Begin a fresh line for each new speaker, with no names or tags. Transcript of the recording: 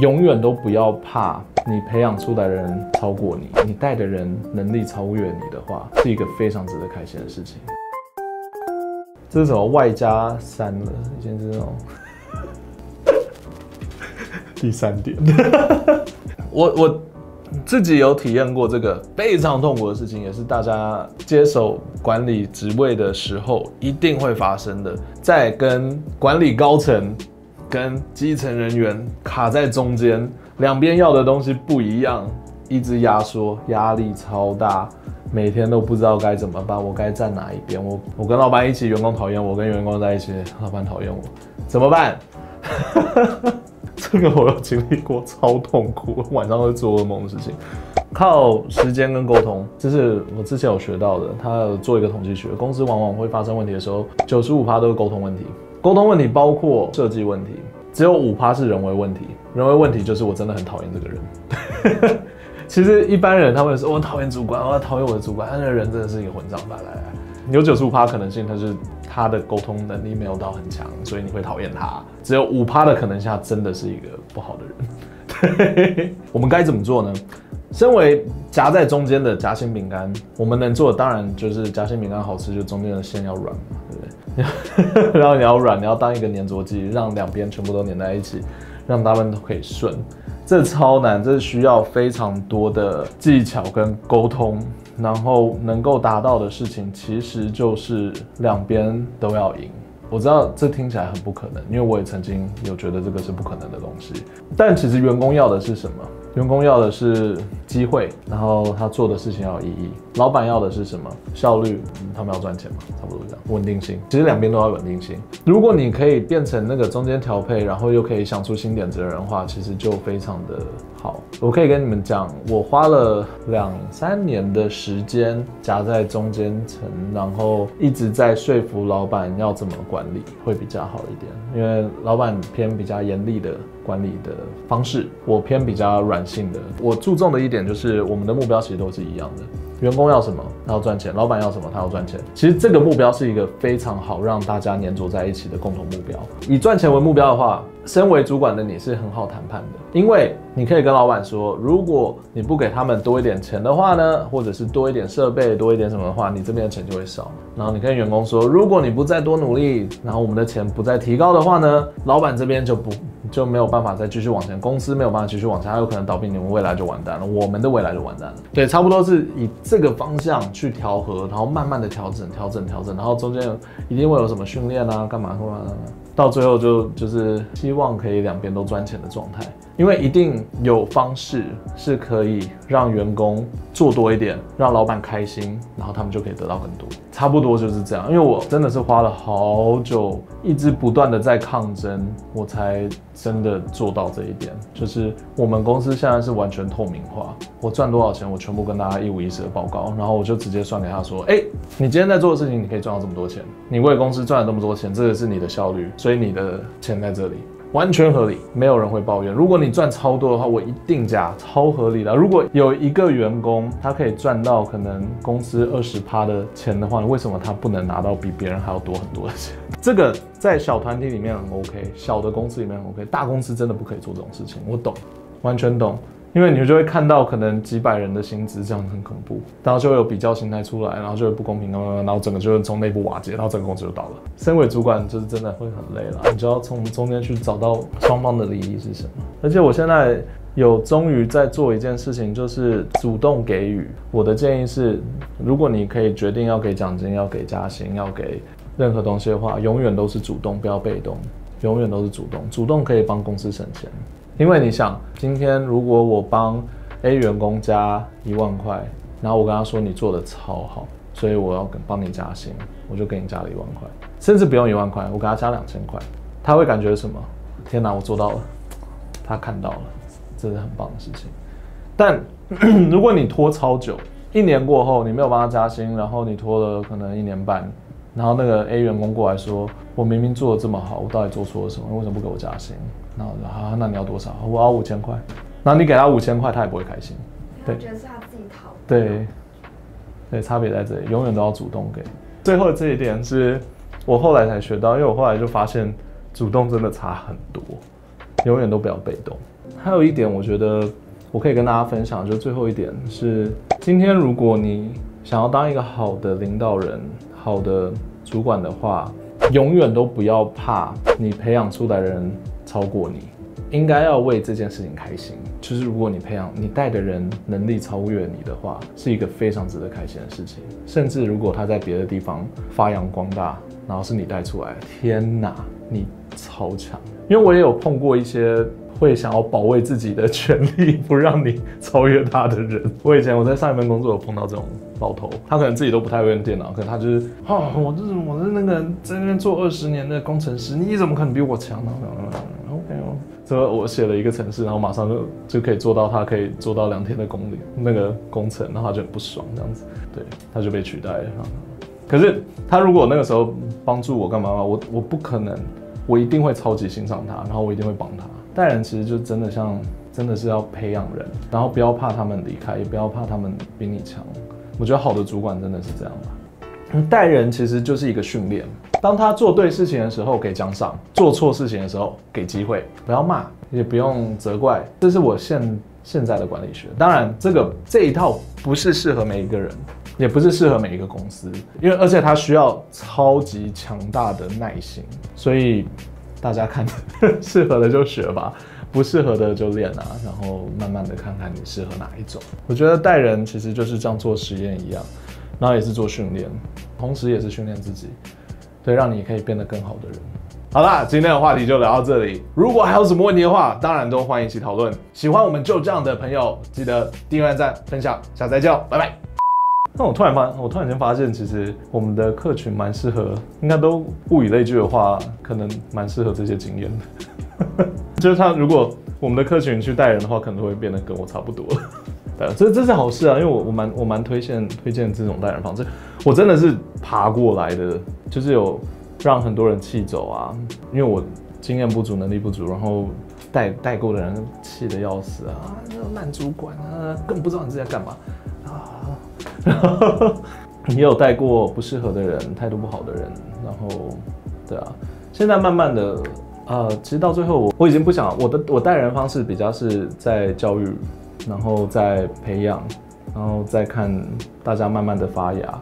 永远都不要怕你培养出来的人超过你，你带的人能力超越你的话，是一个非常值得开心的事情。这是什么？外加三了，以前是那种 第三点。我我自己有体验过这个非常痛苦的事情，也是大家接手管理职位的时候一定会发生的，在跟管理高层跟基层人员卡在中间，两边要的东西不一样，一直压缩，压力超大。每天都不知道该怎么办，我该站哪一边？我我跟老板一起，员工讨厌我；跟员工在一起，老板讨厌我，怎么办？这个我有经历过，超痛苦，晚上会做噩梦的事情。靠时间跟沟通，这是我之前有学到的。他有做一个统计学，公司往往会发生问题的时候，九十五趴都是沟通问题。沟通问题包括设计问题，只有五趴是人为问题。人为问题就是我真的很讨厌这个人。其实一般人他会说，我讨厌主管，我讨厌我的主管，他那个人真的是一个混账白来。有九十五趴可能性，他是他的沟通能力没有到很强，所以你会讨厌他。只有五趴的可能性，真的是一个不好的人。我们该怎么做呢？身为夹在中间的夹心饼干，我们能做的当然就是夹心饼干好吃，就中间的馅要软嘛，对不对？然后你要软，你要当一个粘着剂，让两边全部都粘在一起，让他们都可以顺。这超难，这需要非常多的技巧跟沟通，然后能够达到的事情，其实就是两边都要赢。我知道这听起来很不可能，因为我也曾经有觉得这个是不可能的东西。但其实员工要的是什么？员工要的是机会，然后他做的事情要有意义。老板要的是什么？效率，他们要赚钱嘛，差不多这样。稳定性，其实两边都要稳定性。如果你可以变成那个中间调配，然后又可以想出新点子的人的话，其实就非常的好。我可以跟你们讲，我花了两三年的时间夹在中间层，然后一直在说服老板要怎么管理会比较好一点，因为老板偏比较严厉的。管理的方式，我偏比较软性的。我注重的一点就是，我们的目标其实都是一样的。员工要什么，他要赚钱；老板要什么，他要赚钱。其实这个目标是一个非常好让大家黏着在一起的共同目标。以赚钱为目标的话，身为主管的你是很好谈判的，因为你可以跟老板说，如果你不给他们多一点钱的话呢，或者是多一点设备、多一点什么的话，你这边的钱就会少。然后你跟员工说，如果你不再多努力，然后我们的钱不再提高的话呢，老板这边就不就没有办法再继续往前，公司没有办法继续往前，他有可能倒闭，你们未来就完蛋了，我们的未来就完蛋了。对，差不多是以这个方向去调和，然后慢慢的调整、调整、调整，然后中间一定会有什么训练啊、干嘛干嘛。到最后就就是希望可以两边都赚钱的状态，因为一定有方式是可以让员工做多一点，让老板开心，然后他们就可以得到更多。差不多就是这样，因为我真的是花了好久，一直不断的在抗争，我才真的做到这一点。就是我们公司现在是完全透明化，我赚多少钱，我全部跟大家一五一十的报告，然后我就直接算给他说，哎，你今天在做的事情，你可以赚到这么多钱，你为公司赚了这么多钱，这个是你的效率。所以你的钱在这里完全合理，没有人会抱怨。如果你赚超多的话，我一定加，超合理的。如果有一个员工他可以赚到可能公司二十趴的钱的话，为什么他不能拿到比别人还要多很多的钱？这个在小团体里面很 OK，小的公司里面很 OK，大公司真的不可以做这种事情。我懂，完全懂。因为你就会看到可能几百人的薪资这样很恐怖，然后就会有比较心态出来，然后就会不公平，然后整个就会从内部瓦解，然后整个公司就倒了。身为主管就是真的会很累了，你就要从中间去找到双方的利益是什么。而且我现在有终于在做一件事情，就是主动给予。我的建议是，如果你可以决定要给奖金、要给加薪、要给任何东西的话，永远都是主动，不要被动，永远都是主动。主动可以帮公司省钱。因为你想，今天如果我帮 A 员工加一万块，然后我跟他说你做的超好，所以我要帮你加薪，我就给你加了一万块，甚至不用一万块，我给他加两千块，他会感觉什么？天哪，我做到了，他看到了，这是很棒的事情。但 如果你拖超久，一年过后你没有帮他加薪，然后你拖了可能一年半，然后那个 A 员工过来说，我明明做的这么好，我到底做错了什么？为什么不给我加薪？那我说好，那你要多少？我要五千块。那你给他五千块，他也不会开心。对，觉得是他自己讨。对，对，差别在这里，永远都要主动给。最后这一点是我后来才学到，因为我后来就发现主动真的差很多，永远都不要被动。还有一点，我觉得我可以跟大家分享，就最后一点是，今天如果你想要当一个好的领导人、好的主管的话，永远都不要怕你培养出来的人超过你，应该要为这件事情开心。就是如果你培养你带的人能力超越你的话，是一个非常值得开心的事情。甚至如果他在别的地方发扬光大，然后是你带出来，天哪，你超强！因为我也有碰过一些。会想要保卫自己的权利，不让你超越他的人。我以前我在上一份工作有碰到这种老头，他可能自己都不太会用电脑，可能他就是哦，我就是我是那个在那边做二十年的工程师，你怎么可能比我强呢？OK 哦，所以我写了一个程式，然后马上就就可以做到他可以做到两天的工龄那个工程，然后他就很不爽这样子，对，他就被取代了。可是他如果那个时候帮助我干嘛嘛，我我不可能，我一定会超级欣赏他，然后我一定会帮他。带人其实就真的像，真的是要培养人，然后不要怕他们离开，也不要怕他们比你强。我觉得好的主管真的是这样吧。带人其实就是一个训练，当他做对事情的时候给奖赏，做错事情的时候给机会，不要骂，也不用责怪。这是我现现在的管理学。当然，这个这一套不是适合每一个人，也不是适合每一个公司，因为而且它需要超级强大的耐心，所以。大家看，适合的就学吧，不适合的就练啊，然后慢慢的看看你适合哪一种。我觉得带人其实就是像做实验一样，然后也是做训练，同时也是训练自己，对，让你可以变得更好的人。好啦，今天的话题就聊到这里。如果还有什么问题的话，当然都欢迎一起讨论。喜欢我们就这样的朋友，记得订阅、赞、分享，下次再见，拜拜。那我突然发，我突然间发现，其实我们的客群蛮适合，应该都物以类聚的话，可能蛮适合这些经验的。就是他，如果我们的客群去带人的话，可能会变得跟我差不多。对，这这是好事啊，因为我我蛮我蛮推荐推荐这种带人方式。我真的是爬过来的，就是有让很多人气走啊，因为我经验不足，能力不足，然后带带过的人气得要死啊，那烂主管啊，根本不知道你是在干嘛啊。然 后也有带过不适合的人，态度不好的人，然后，对啊，现在慢慢的，呃，其实到最后我我已经不想我的我带人方式比较是在教育，然后在培养，然后再看大家慢慢的发芽。